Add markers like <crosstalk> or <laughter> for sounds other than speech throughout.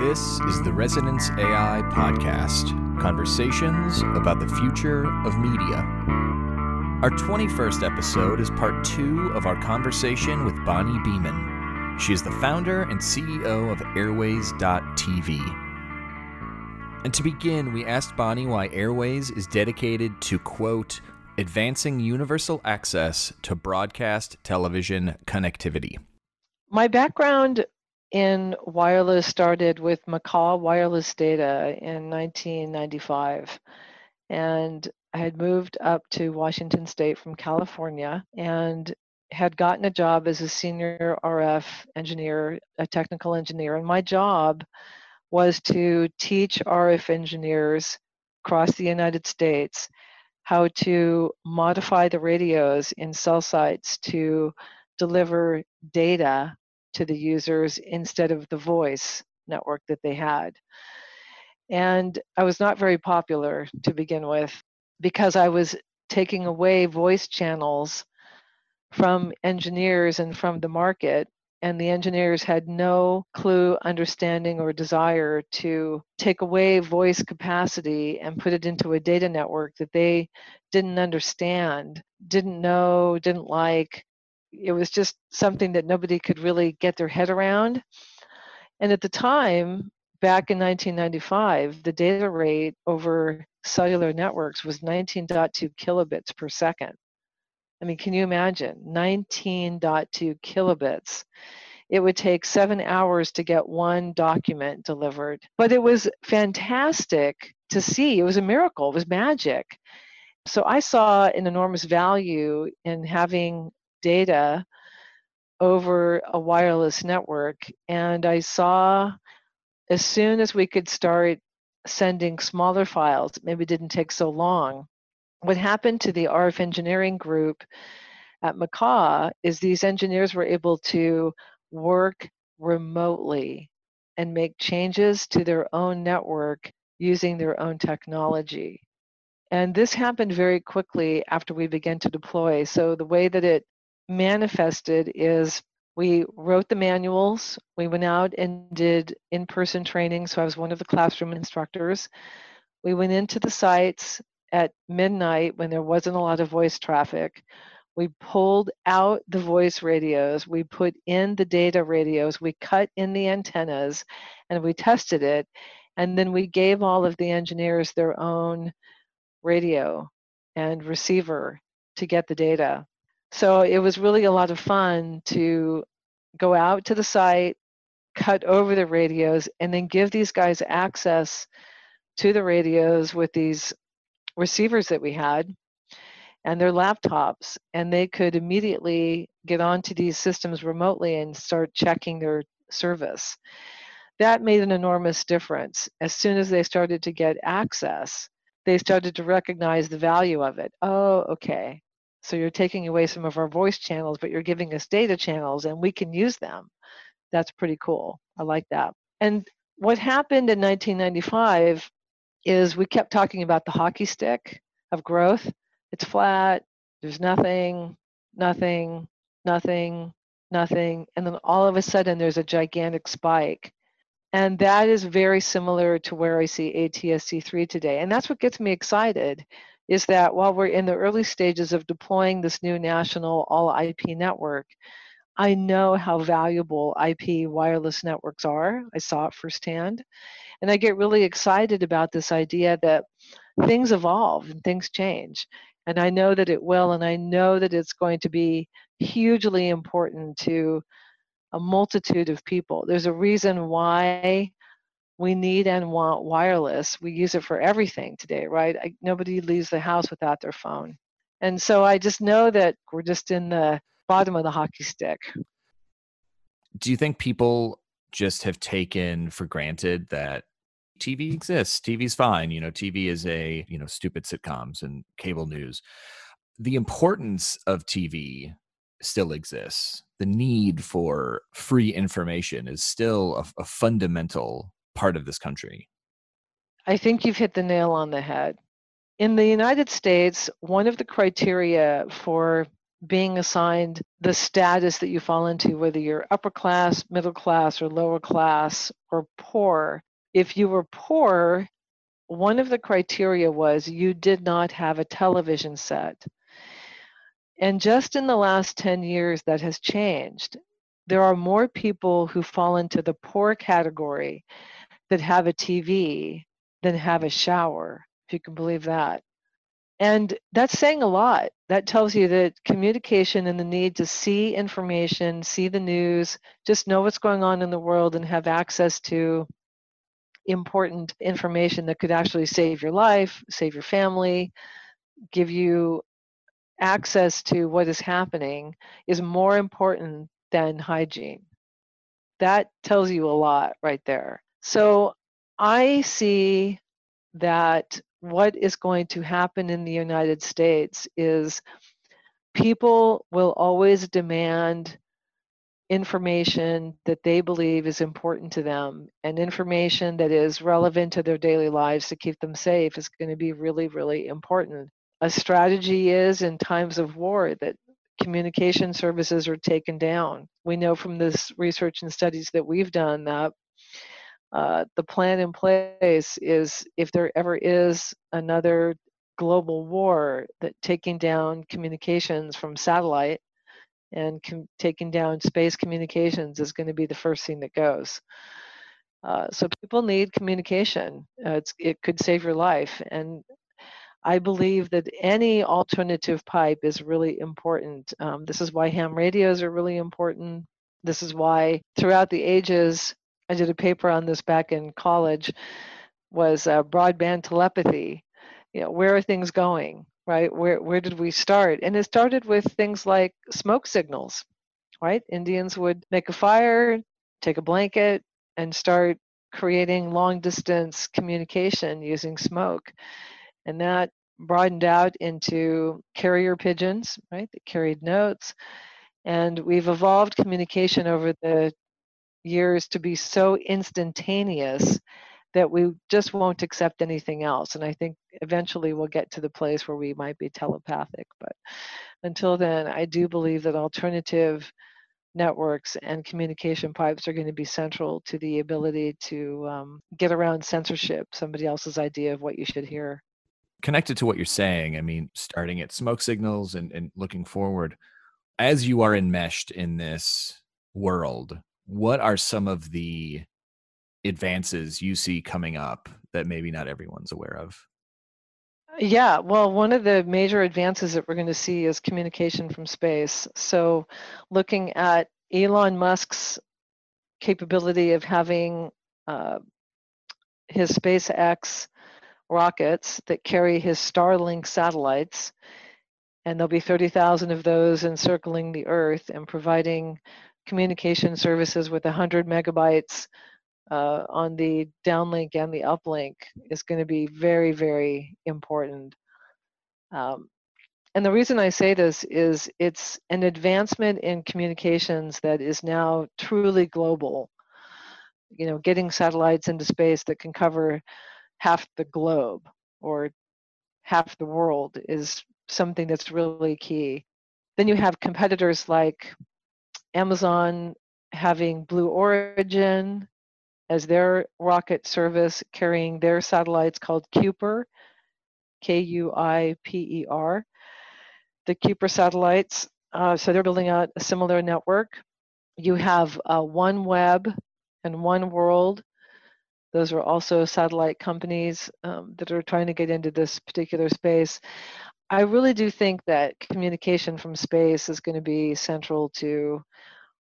This is the Resonance AI Podcast conversations about the future of media. Our 21st episode is part two of our conversation with Bonnie Beeman. She is the founder and CEO of Airwavz.tv. And to begin, we asked Bonnie why Airwavz is dedicated to, quote, advancing universal access to broadcast television connectivity. My background in wireless started with McCaw Wireless Data in 1995. And I had moved up to Washington State from California and had gotten a job as a senior RF engineer, a technical engineer. And my job was to teach RF engineers across the United States how to modify the radios in cell sites to deliver data to the users instead of the voice network that they had. And I was not very popular to begin with because I was taking away voice channels from engineers and from the market. And the engineers had no clue, understanding, or desire to take away voice capacity and put it into a data network that they didn't understand, didn't know, didn't like, it was just something that nobody could really get their head around. And at the time, back in 1995, the data rate over cellular networks was 19.2 kilobits per second. I mean, can you imagine? 19.2 kilobits. It would take seven hours to get one document delivered. But it was fantastic to see. It was a miracle, it was magic. So I saw an enormous value in having data over a wireless network. And I saw as soon as we could start sending smaller files, maybe didn't take so long. What happened to the RF engineering group at McCaw is these engineers were able to work remotely and make changes to their own network using their own technology. And this happened very quickly after we began to deploy. So the way that it manifested is we wrote the manuals. We went out and did in person training. So I was one of the classroom instructors. We went into the sites at midnight when there wasn't a lot of voice traffic. We pulled out the voice radios, we put in the data radios, we cut in the antennas, and we tested it. And then we gave all of the engineers their own radio and receiver to get the data. So it was really a lot of fun to go out to the site, cut over the radios, and then give these guys access to the radios with these receivers that we had and their laptops. And they could immediately get onto these systems remotely and start checking their service. That made an enormous difference. As soon as they started to get access, they started to recognize the value of it. Oh, okay. So you're taking away some of our voice channels, but you're giving us data channels and we can use them. That's pretty cool. I like that. And what happened in 1995 is we kept talking about the hockey stick of growth. It's flat, there's nothing, nothing, nothing, nothing. And then all of a sudden there's a gigantic spike. And that is very similar to where I see ATSC3 today. And that's what gets me excited is that while we're in the early stages of deploying this new national all IP network, I know how valuable IP wireless networks are. I saw it firsthand. And I get really excited about this idea that things evolve and things change. And I know that it will, and I know that it's going to be hugely important to a multitude of people. There's a reason why we need and want wireless. We use it for everything today, right? I, nobody leaves the house without their phone. And so I just know that we're just in the bottom of the hockey stick. Do you think people just have taken for granted that TV exists? TV's fine. You know, TV is a, you know, stupid sitcoms and cable news. The importance of TV still exists. The need for free information is still a, a fundamental part of this country? I think you've hit the nail on the head. In the United States, one of the criteria for being assigned the status that you fall into, whether you're upper class, middle class, or lower class, or poor. If you were poor, one of the criteria was you did not have a television set. And just in the last 10 years, that has changed. There are more people who fall into the poor category that have a TV than have a shower, if you can believe that. And that's saying a lot. That tells you that communication and the need to see information, see the news, just know what's going on in the world and have access to important information that could actually save your life, save your family, give you access to what is happening is more important than hygiene. That tells you a lot right there. So I see that what is going to happen in the United States is people will always demand information that they believe is important to them and information that is relevant to their daily lives to keep them safe is going to be really, really important. A strategy is in times of war that communication services are taken down. We know from this research and studies that we've done that uh, the plan in place is if there ever is another global war that taking down communications from satellite and com- taking down space communications is going to be the first thing that goes. Uh, so people need communication. Uh, it could save your life. And i believe that any alternative pipe is really important. Um, this is why ham radios are really important. This is why throughout the ages I did a paper on this back in college, was uh, broadband telepathy. You know, where are things going, right? Where where did we start? And it started with things like smoke signals, right? Indians would make a fire, take a blanket, and start creating long distance communication using smoke. And that broadened out into carrier pigeons, right, that carried notes. And we've evolved communication over the years to be so instantaneous that we just won't accept anything else. And I think eventually we'll get to the place where we might be telepathic. But until then, I do believe that alternative networks and communication pipes are going to be central to the ability to um, get around censorship, somebody else's idea of what you should hear. Connected to what you're saying, I mean, starting at smoke signals and, and looking forward, as you are enmeshed in this world, what are some of the advances you see coming up that maybe not everyone's aware of? Yeah, well, one of the major advances that we're going to see is communication from space. So, looking at Elon Musk's capability of having uh, his SpaceX rockets that carry his Starlink satellites, and there'll be 30,000 of those encircling the Earth and providing communication services with 100 megabytes uh, on the downlink and the uplink is going to be very, very important. Um, and the reason I say this is it's an advancement in communications that is now truly global. You know, getting satellites into space that can cover half the globe or half the world is something that's really key. Then you have competitors like Amazon having Blue Origin as their rocket service carrying their satellites called Kuiper, K U I P E R. The Kuiper satellites, uh, so they're building out a similar network. You have uh, OneWeb and OneWorld. Those are also satellite companies um, that are trying to get into this particular space. I really do think that communication from space is going to be central to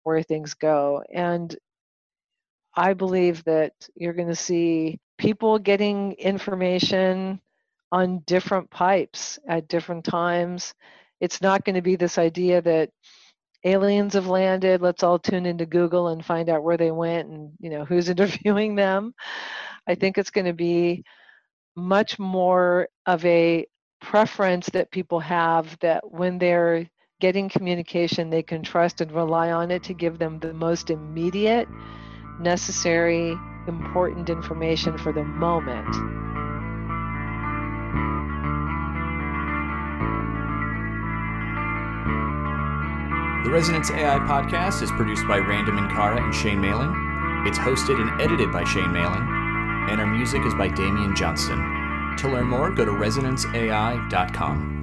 where things go. And I believe that you're going to see people getting information on different pipes at different times. It's not going to be this idea that aliens have landed, let's all tune into Google and find out where they went and you know who's <laughs> interviewing them. I think it's going to be much more of a preference that people have that when they're getting communication they can trust and rely on it to give them the most immediate, necessary, important information for the moment. The Resonance AI podcast is produced by Random Inkara and Shane Mailing. It's hosted and edited by Shane Mailing, and our music is by Damian Johnston. To learn more, go to resonanceai.com.